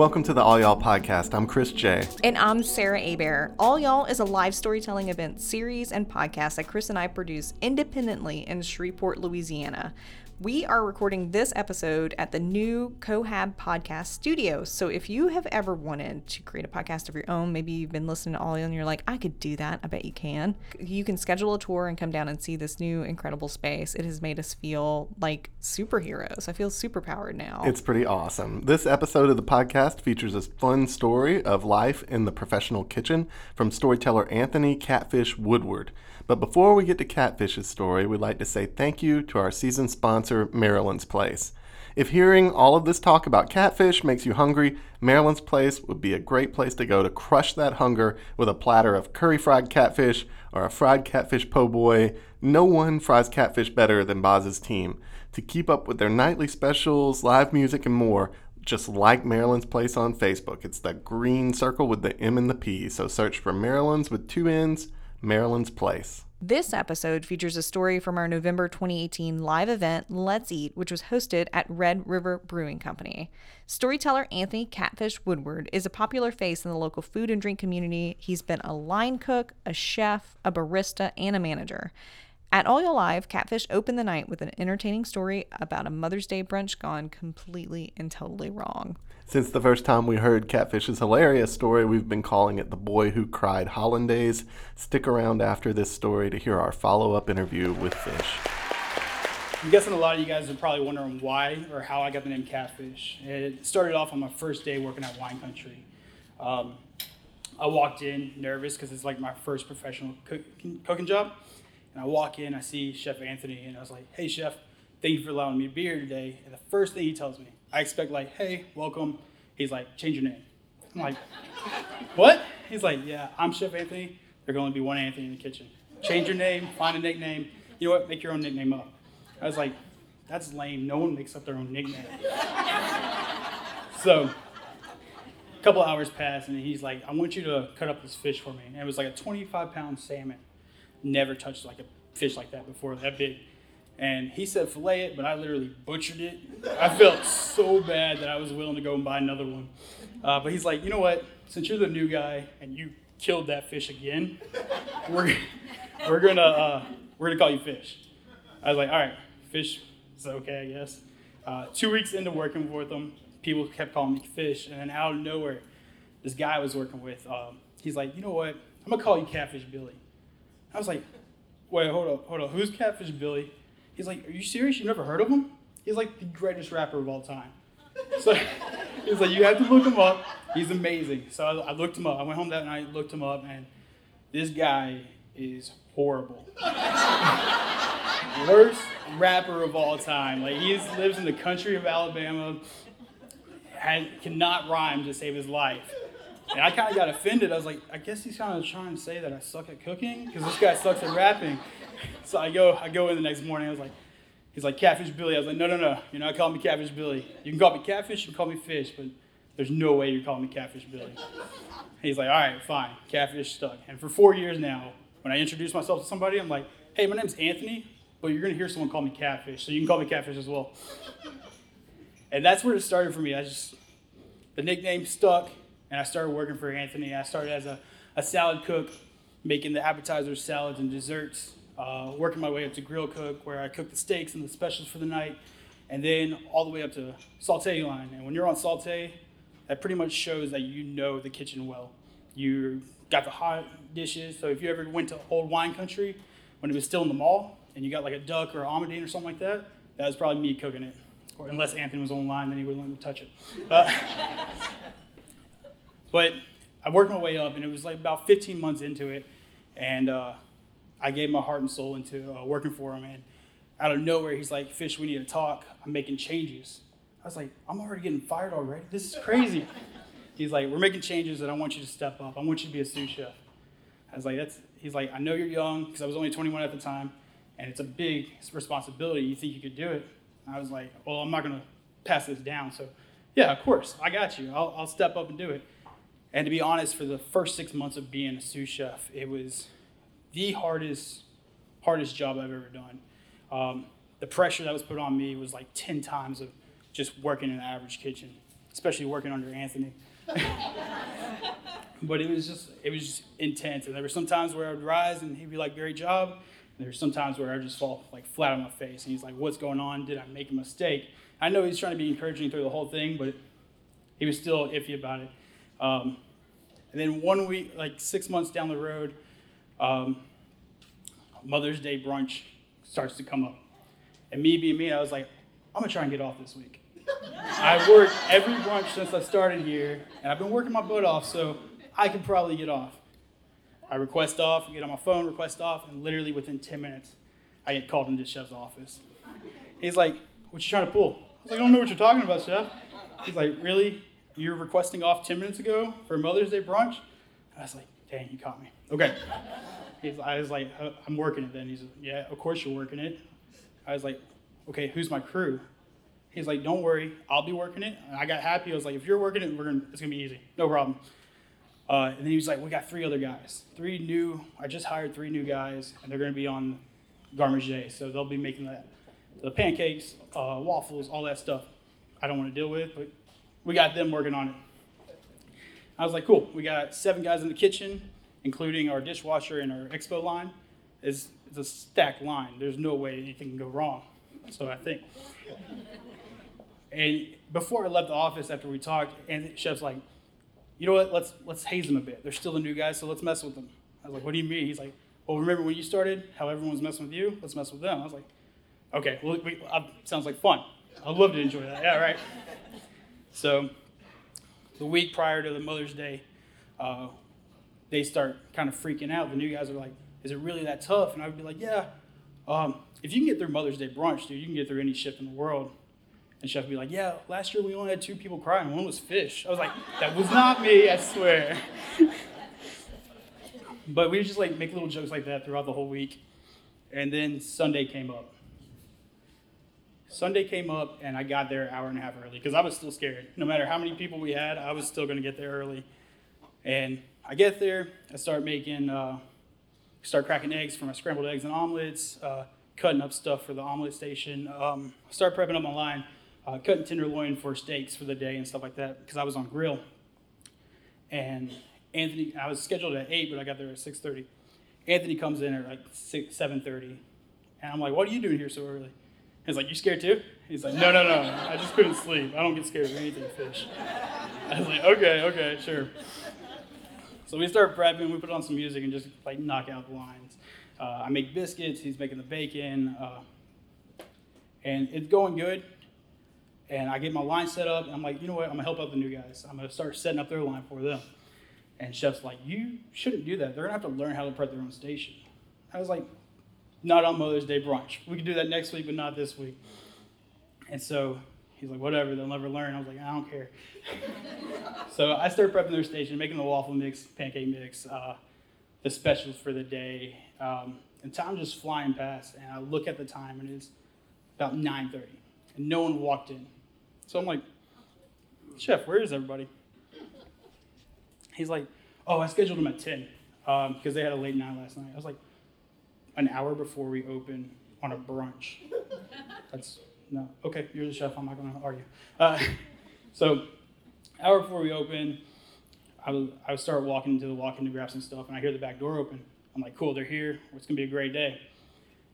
Welcome to the All Y'all podcast. I'm Chris Jay. And I'm Sara Abear. All Y'all is a live storytelling event series and podcast that Chris and I produce independently in Shreveport, Louisiana. We are recording this episode at the new Cohab Podcast Studio. So if you have ever wanted to create a podcast of your own, maybe you've been listening to all and you're like, I could do that. I bet you can. You can schedule a tour and come down and see this new incredible space. It has made us feel like superheroes. I feel super powered now. It's pretty awesome. This episode of the podcast features a fun story of life in the professional kitchen from storyteller Anthony Catfish Woodward. But before we get to Catfish's story, we'd like to say thank you to our season sponsor, Marilynn's Place. If hearing all of this talk about catfish makes you hungry, Marilynn's Place would be a great place to go to crush that hunger with a platter of curry fried catfish or a fried catfish po' boy. No one fries catfish better than Boz's team. To keep up with their nightly specials, live music, and more, just like Marilynn's Place on Facebook. It's the green circle with the M and the P. So search for Marilynn's with two N's Marilynn's Place. This episode features a story from our November 2018 live event, Let's Eat, which was hosted at Red River Brewing Company. Storyteller Anthony Catfish Woodward is a popular face in the local food and drink community. He's been a line cook, a chef, a barista, and a manager. At All Y'all Live, Catfish opened the night with an entertaining story about a Mother's Day brunch gone completely and totally wrong. Since the first time we heard Catfish's hilarious story, we've been calling it The Boy Who Cried Hollandaise. Stick around after this story to hear our follow up interview with Fish. I'm guessing a lot of you guys are probably wondering why or how I got the name Catfish. It started off on my first day working at Wine Country. Um, I walked in nervous because it's like my first professional cooking, cooking job. And I walk in, I see Chef Anthony, and I was like, hey, Chef, thank you for allowing me to be here today. And the first thing he tells me, I expect, like, hey, welcome. He's like, change your name. I'm like, what? He's like, yeah, I'm Chef Anthony. There's going to be one Anthony in the kitchen. Change your name, find a nickname. You know what? Make your own nickname up. I was like, that's lame. No one makes up their own nickname. so, a couple hours pass, and he's like, I want you to cut up this fish for me. And it was like a 25 pound salmon never touched like a fish like that before, that big. And he said fillet it, but I literally butchered it. I felt so bad that I was willing to go and buy another one. Uh, but he's like, you know what? Since you're the new guy and you killed that fish again, we're we're gonna uh, we're gonna call you Fish. I was like, all right, Fish is okay, I guess. Uh, two weeks into working with him, people kept calling me Fish, and then out of nowhere, this guy I was working with, um, he's like, you know what? I'm gonna call you Catfish Billy. I was like, wait, hold up, hold up. Who's Catfish Billy? He's like, are you serious? You've never heard of him? He's like the greatest rapper of all time. So he's like, you have to look him up. He's amazing. So I, I looked him up. I went home that night, looked him up, and this guy is horrible. Worst rapper of all time. Like he lives in the country of Alabama, had, cannot rhyme to save his life. And I kind of got offended. I was like, I guess he's kind of trying to say that I suck at cooking because this guy sucks at rapping. So I go, I go in the next morning. I was like, he's like Catfish Billy. I was like, no, no, no. You're not calling me Catfish Billy. You can call me Catfish. You can call me Fish, but there's no way you're calling me Catfish Billy. He's like, all right, fine. Catfish stuck. And for four years now, when I introduce myself to somebody, I'm like, hey, my name's Anthony, but you're gonna hear someone call me Catfish, so you can call me Catfish as well. And that's where it started for me. I just the nickname stuck and I started working for Anthony. I started as a, a salad cook, making the appetizers, salads, and desserts, uh, working my way up to grill cook, where I cook the steaks and the specials for the night, and then all the way up to saute line. And when you're on saute, that pretty much shows that you know the kitchen well. You got the hot dishes. So if you ever went to old wine country when it was still in the mall, and you got like a duck or almondine or something like that, that was probably me cooking it. Or unless Anthony was online, then he wouldn't let me touch it. Uh, but I worked my way up, and it was like about 15 months into it, and uh, I gave my heart and soul into uh, working for him. And out of nowhere, he's like, "Fish, we need to talk. I'm making changes." I was like, "I'm already getting fired already. This is crazy." he's like, "We're making changes, and I want you to step up. I want you to be a sous chef." I was like, "That's." He's like, "I know you're young because I was only 21 at the time, and it's a big responsibility. You think you could do it?" I was like, "Well, I'm not gonna pass this down." So, yeah, of course, I got you. I'll, I'll step up and do it. And to be honest, for the first six months of being a sous chef, it was the hardest, hardest job I've ever done. Um, the pressure that was put on me was like 10 times of just working in an average kitchen. especially working under Anthony. but it was just it was just intense. And there were some times where I would rise and he'd be like, "Great job." And there were some times where I would just fall like flat on my face, and he's like, "What's going on? Did I make a mistake?" I know he's trying to be encouraging through the whole thing, but he was still iffy about it. Um, and then one week, like six months down the road, um, Mother's Day brunch starts to come up. And me being me, I was like, I'm gonna try and get off this week. I've worked every brunch since I started here, and I've been working my butt off, so I could probably get off. I request off, get on my phone, request off, and literally within 10 minutes, I get called into chef's office. He's like, What you trying to pull? I was like, I don't know what you're talking about, chef. He's like, Really? You're requesting off 10 minutes ago for Mother's Day brunch? I was like, Dang, you caught me. Okay. I was like, "Uh, I'm working it then. He's like, Yeah, of course you're working it. I was like, Okay, who's my crew? He's like, Don't worry, I'll be working it. And I got happy. I was like, If you're working it, we're gonna, it's gonna be easy. No problem. Uh, and then he was like, We got three other guys. Three new, I just hired three new guys, and they're gonna be on garde manger, So they'll be making that, the pancakes, uh, waffles, all that stuff I don't wanna deal with, but we got them working on it. I was like, Cool, we got seven guys in the kitchen, including our dishwasher and our expo line. It's, it's a stacked line. There's no way anything can go wrong. So I think. And before I left the office after we talked, and chef's like, you know what? Let's let's haze them a bit. They're still the new guys, so let's mess with them. I was like, what do you mean? He's like, well, remember when you started? How everyone was messing with you? Let's mess with them. I was like, okay, well, we, uh, sounds like fun. I'd love to enjoy that. Yeah, right. So, the week prior to the Mother's Day, uh, they start kind of freaking out. The new guys are like, is it really that tough? And I would be like, yeah. Um, if you can get through Mother's Day brunch, dude, you can get through any shift in the world. And chef would be like, yeah, last year we only had two people cry and one was fish. I was like, that was not me, I swear. but we just like make little jokes like that throughout the whole week. And then Sunday came up. Sunday came up and I got there an hour and a half early because I was still scared. No matter how many people we had, I was still going to get there early. And I get there, I start making, uh, start cracking eggs for my scrambled eggs and omelets, uh, cutting up stuff for the omelet station. Um, start prepping up my line, uh, cutting tenderloin for steaks for the day and stuff like that because I was on grill. And Anthony, I was scheduled at eight, but I got there at six thirty. Anthony comes in at like six, seven thirty, and I'm like, "What are you doing here so early?" He's like, "You scared too?" He's like, "No, no, no. I just couldn't sleep. I don't get scared of anything fish." I was like, "Okay, okay, sure." So we start prepping. We put on some music and just like knock out the lines. Uh, I make biscuits. He's making the bacon, uh, and it's going good. And I get my line set up. And I'm like, you know what? I'm gonna help out the new guys. I'm gonna start setting up their line for them. And chef's like, you shouldn't do that. They're gonna have to learn how to prep their own station. I was like, not on Mother's Day brunch. We can do that next week, but not this week. And so he's like, whatever, they'll never learn. I was like, I don't care. so I started prepping their station, making the waffle mix, pancake mix, uh, the specials for the day. Um, and time just flying past. And I look at the time, and it's about 9.30. And no one walked in. So I'm like, Chef, where is everybody? He's like, oh, I scheduled them at 10 because um, they had a late night last night. I was like, an hour before we open on a brunch. That's no okay. You're the chef. I'm not going to argue. Uh, so, hour before we open, I would I would start walking into the walk-in to grab some stuff, and I hear the back door open. I'm like, cool, they're here. It's gonna be a great day.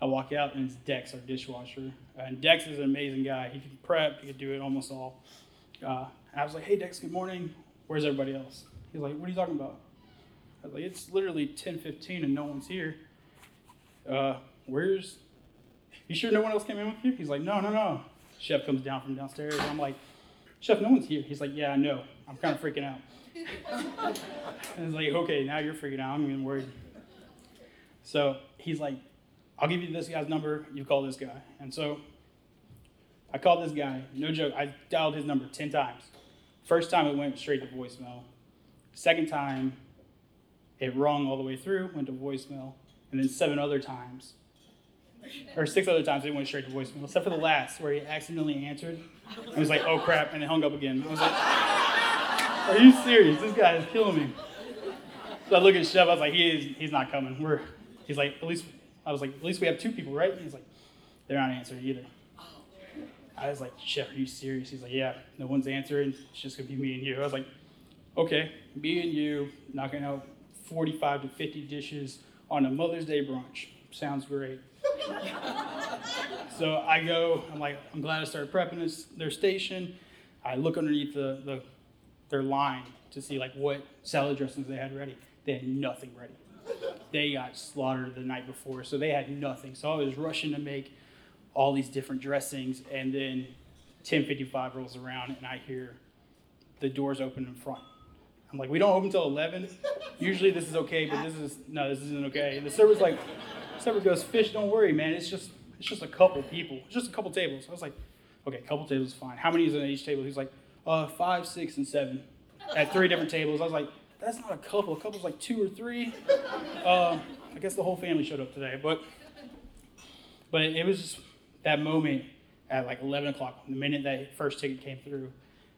I walk out, and it's Dex, our dishwasher. And Dex is an amazing guy. He can prep. He can do it almost all. Uh, I was like, hey Dex, good morning. Where's everybody else? He's like, what are you talking about? I was like, it's literally 10:15 and no one's here uh, where's, you sure no one else came in with you? He's like, no, no, no. Chef comes down from downstairs. I'm like, Chef, no one's here. He's like, yeah, I know. I'm kind of freaking out. and it's like, okay, now you're freaking out. I'm getting worried. So he's like, I'll give you this guy's number. You call this guy. And so I called this guy. No joke. I dialed his number 10 times. First time it went straight to voicemail. Second time, it rung all the way through, went to voicemail and then seven other times, or six other times, it went straight to voicemail, except for the last where he accidentally answered. I was like, oh crap, and it hung up again. I was like, are you serious? This guy is killing me. So I look at Chef, I was like, he is, he's not coming. We're, he's like, at least, I was like, at least we have two people, right? He's like, they're not answering either. I was like, Chef, are you serious? He's like, yeah, no one's answering. It's just gonna be me and you. I was like, okay, me and you knocking out 45 to 50 dishes on a Mother's Day brunch. Sounds great. so I go, I'm like, I'm glad I started prepping this, their station. I look underneath the, the their line to see like what salad dressings they had ready. They had nothing ready. They got slaughtered the night before, so they had nothing. So I was rushing to make all these different dressings, and then 10:55 rolls around, and I hear the doors open in front. I'm like, we don't open until 11. Usually this is okay, but this is no, this isn't okay. And the server's like, server goes, fish, don't worry, man. It's just it's just a couple people, it's just a couple tables. I was like, okay, a couple tables is fine. How many is on each table? He's like, uh, five, six, and seven, at three different tables. I was like, that's not a couple. A couple's like two or three. Uh, I guess the whole family showed up today, but but it was just that moment at like 11 o'clock, the minute that first ticket came through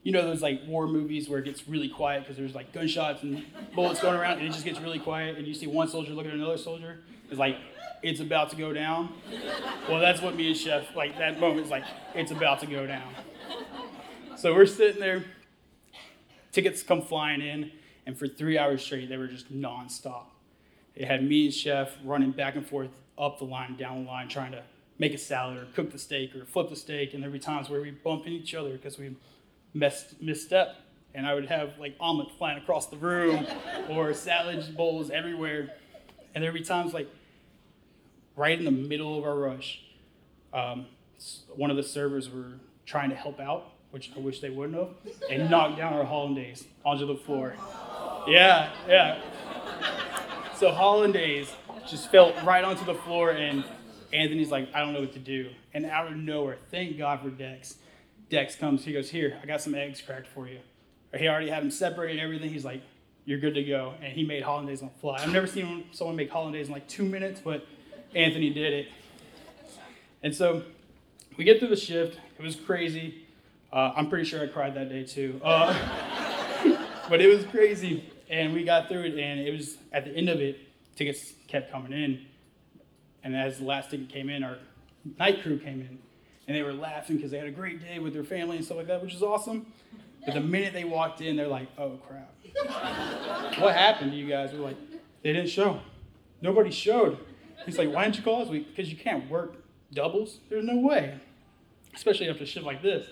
you know those like war movies where it gets really quiet because there's like gunshots and bullets going around and it just gets really quiet and you see one soldier looking at another soldier it's like it's about to go down. Well that's what me and chef like that moment is like it's about to go down. So we're sitting there tickets come flying in and for three hours straight they were just nonstop. It had me and chef running back and forth up the line down the line trying to make a salad or cook the steak or flip the steak and there'd be times where we bump into each other because we messed, misstep, and I would have like omelet flying across the room or salad bowls everywhere. And there'd be times like right in the middle of our rush, um, one of the servers were trying to help out, which I wish they wouldn't have, and knocked down our hollandaise onto the floor. Yeah, yeah. So hollandaise just fell right onto the floor, and Anthony's like, I don't know what to do. And out of nowhere, thank God for Dex, Dex comes, he goes, Here, I got some eggs cracked for you. Or he already had them separated everything. He's like, You're good to go. And he made hollandaise on the fly. I've never seen someone make hollandaise in like two minutes, but Anthony did it. And so we get through the shift. It was crazy. Uh, I'm pretty sure I cried that day too. Uh, but it was crazy. And we got through it, and it was at the end of it, tickets kept coming in. And as the last ticket came in, our night crew came in and they were laughing because they had a great day with their family and stuff like that, which is awesome. But the minute they walked in, they're like, oh crap. what happened to you guys? We're like, they didn't show. Nobody showed. He's like, why didn't you call us? Because you can't work doubles. There's no way. Especially after shit like this.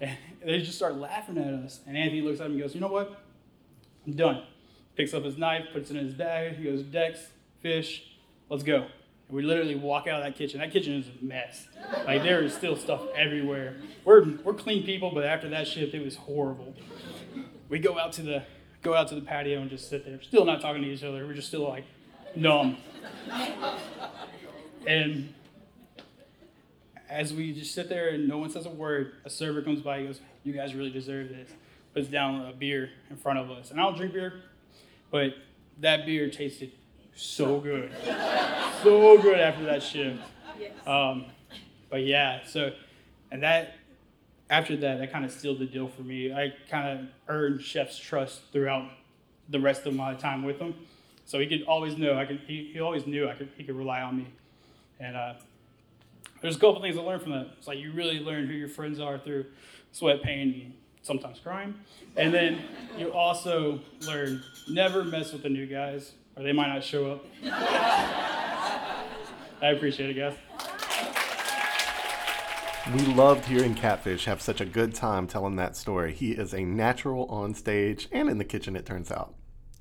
And they just start laughing at us. And Anthony looks at him and goes, you know what? I'm done. Picks up his knife, puts it in his bag. He goes, Dex, fish, let's go. We literally walk out of that kitchen. That kitchen is a mess. Like there is still stuff everywhere. We're we're clean people, but after that shift, it was horrible. We go out to the go out to the patio and just sit there, still not talking to each other. We're just still like numb. And as we just sit there and no one says a word, a server comes by. He goes, "You guys really deserve this." Puts down a beer in front of us, and I don't drink beer, but that beer tasted so good, so good after that shift. Um, but yeah, so and that after that, that kind of sealed the deal for me. I kind of earned Chef's trust throughout the rest of my time with him, so he could always know I could. He, he always knew I could. He could rely on me, and uh, there's a couple things I learned from that. It's like you really learn who your friends are through sweat, pain, and sometimes crime, and then you also learn never mess with the new guys or they might not show up. I appreciate it, guys. We loved hearing Catfish have such a good time telling that story. He is a natural on stage and in the kitchen, it turns out.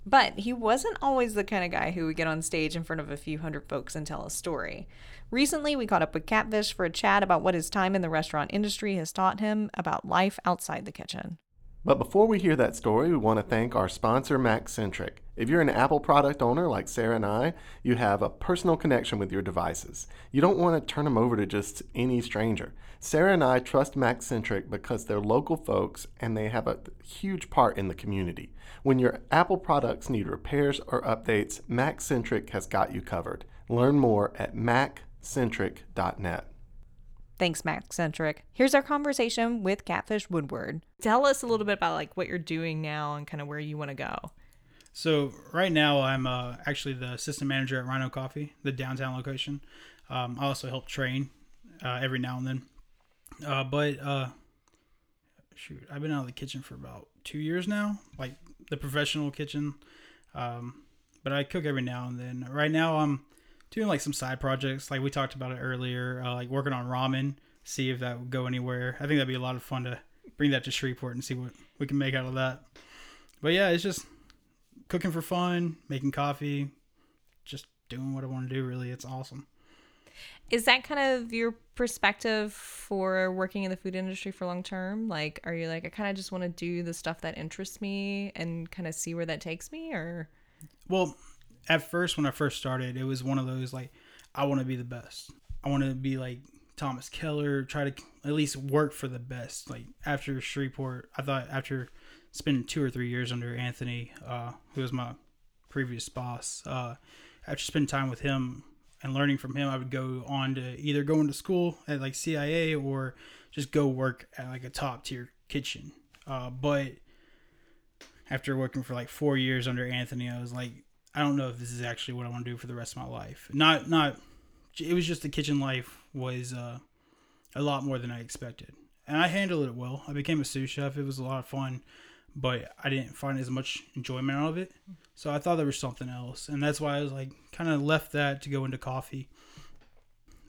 But he wasn't always the kind of guy who would get on stage in front of a few hundred folks and tell a story. Recently, we caught up with Catfish for a chat about what his time in the restaurant industry has taught him about life outside the kitchen. But before we hear that story, we want to thank our sponsor, MacCentric. If you're an Apple product owner like Sarah and I, you have a personal connection with your devices. You don't want to turn them over to just any stranger. Sarah and I trust MacCentric because they're local folks and they have a huge part in the community. When your Apple products need repairs or updates, MacCentric has got you covered. Learn more at maccentric.net. Thanks, MacCentric. Here's our conversation with Catfish Woodward. Tell us a little bit about like what you're doing now and kind of where you want to go. So right now, I'm uh, actually the assistant manager at Rhino Coffee, the downtown location. Um, I also help train uh, every now and then. Uh, but uh, shoot, I've been out of the kitchen for about two years now, like the professional kitchen. Um, but I cook every now and then. Right now, I'm doing like some side projects, like we talked about it earlier, uh, like working on ramen. See if that would go anywhere. I think that'd be a lot of fun to bring that to Shreveport and see what we can make out of that. But yeah, it's just cooking for fun, making coffee, just doing what I want to do. Really, it's awesome. Is that kind of your perspective for working in the food industry for long term? Like, are you like, I kind of just want to do the stuff that interests me and kind of see where that takes me, or? Well, at first, when I first started, it was one of those like, I want to be the best. I want to be like Thomas Keller, try to at least work for the best. Like after Shreveport, I thought after spending two or three years under Anthony, uh, who was my previous boss, uh, after spending time with him and learning from him, I would go on to either go into school at like CIA or just go work at like a top tier kitchen. Uh, but after working for like four years under Anthony, I was like, I don't know if this is actually what I want to do for the rest of my life. Not not it was just the kitchen life was uh, a lot more than I expected, and I handled it well. I became a sous chef. It was a lot of fun, but I didn't find as much enjoyment out of it. So I thought there was something else, and that's why I was like kind of left that to go into coffee.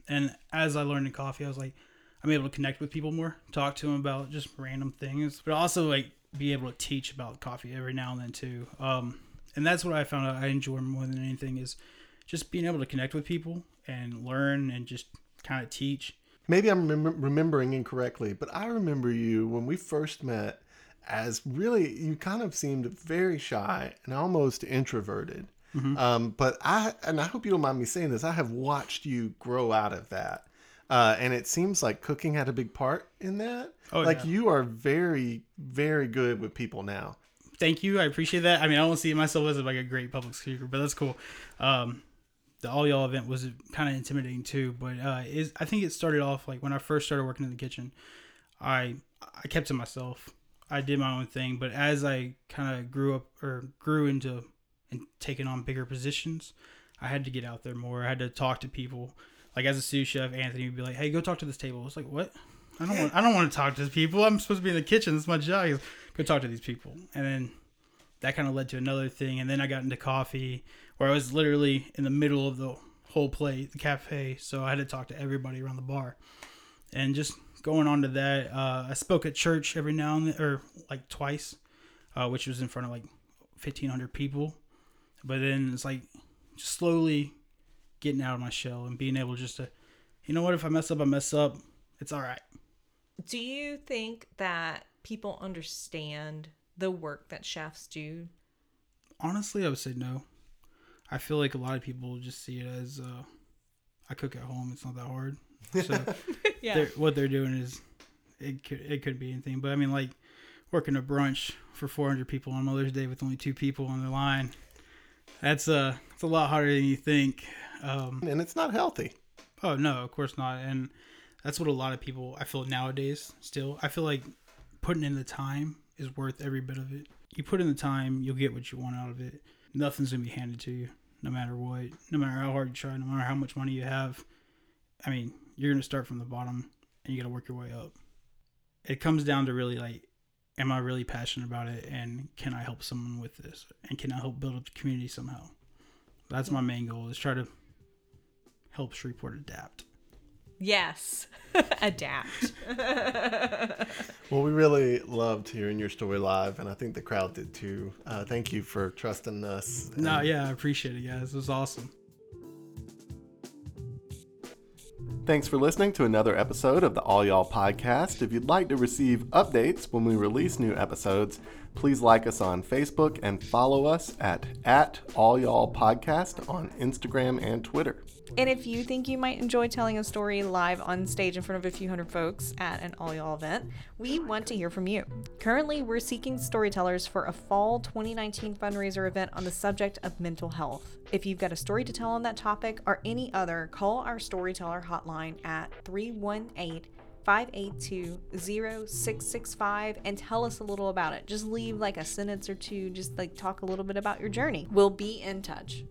And as I learned in coffee, I was like, I'm able to connect with people more, talk to them about just random things, but also like be able to teach about coffee every now and then too. Um, and that's what I found out I enjoy more than anything is just being able to connect with people and learn and just kind of teach. Maybe I'm remem- remembering incorrectly, but I remember you when we first met as really, you kind of seemed very shy and almost introverted. Mm-hmm. Um, but I, and I hope you don't mind me saying this, I have watched you grow out of that. Uh, and it seems like cooking had a big part in that. Oh, like yeah. you are very, very good with people now. Thank you. I appreciate that. I mean, I don't see myself as like a great public speaker, but that's cool. Um, the all y'all event was kind of intimidating too, but uh, is I think it started off like when I first started working in the kitchen. I I kept to myself. I did my own thing, but as I kind of grew up or grew into and taking on bigger positions, I had to get out there more. I had to talk to people. Like as a sous chef, Anthony would be like, "Hey, go talk to this table." It's like, "What? I don't want. I don't want to talk to these people. I'm supposed to be in the kitchen. It's my job. Go talk to these people." And then that kind of led to another thing. And then I got into coffee where I was literally in the middle of the whole plate, the cafe. So I had to talk to everybody around the bar. And just going on to that, uh, I spoke at church every now and then, or like twice, uh, which was in front of like 1,500 people. But then it's like just slowly getting out of my shell and being able just to, you know what, if I mess up, I mess up. It's all right. Do you think that people understand the work that chefs do? Honestly, I would say no. I feel like a lot of people just see it as uh, I cook at home. It's not that hard. So yeah. They're, what they're doing is it could it could be anything. But I mean, like working a brunch for 400 people on Mother's Day with only two people on the line. That's uh, it's a lot harder than you think. Um, and it's not healthy. Oh no, of course not. And that's what a lot of people I feel nowadays. Still, I feel like putting in the time is worth every bit of it. You put in the time, you'll get what you want out of it. Nothing's gonna be handed to you no matter what, no matter how hard you try, no matter how much money you have. I mean, you're going to start from the bottom and you got to work your way up. It comes down to really like, am I really passionate about it and can I help someone with this? And can I help build up the community somehow? That's my main goal is try to help Shreveport adapt. Yes, adapt. well, we really loved hearing your story live, and I think the crowd did too. Uh, thank you for trusting us. No, yeah, I appreciate it, guys. It was awesome. Thanks for listening to another episode of the All Y'all podcast. If you'd like to receive updates when we release new episodes, please like us on Facebook and follow us at, at All Y'all Podcast on Instagram and Twitter. And if you think you might enjoy telling a story live on stage in front of a few hundred folks at an all y'all event, we want to hear from you. Currently, we're seeking storytellers for a fall 2019 fundraiser event on the subject of mental health. If you've got a story to tell on that topic or any other, call our storyteller hotline at 318 582 0665 and tell us a little about it. Just leave like a sentence or two, just like talk a little bit about your journey. We'll be in touch.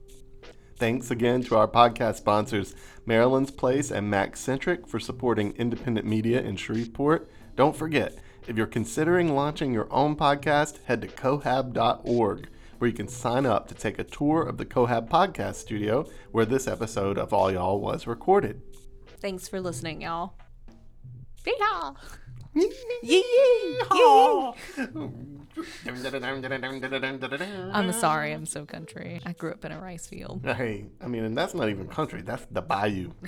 Thanks again to our podcast sponsors, Marilynn's Place and Maccentric, for supporting independent media in Shreveport. Don't forget, if you're considering launching your own podcast, head to cohab.org, where you can sign up to take a tour of the Cohab Podcast Studio, where this episode of All Y'all was recorded. Thanks for listening, y'all. Yeehaw! I'm sorry, I'm so country. I grew up in a rice field. Hey, I mean, and that's not even country. That's the bayou.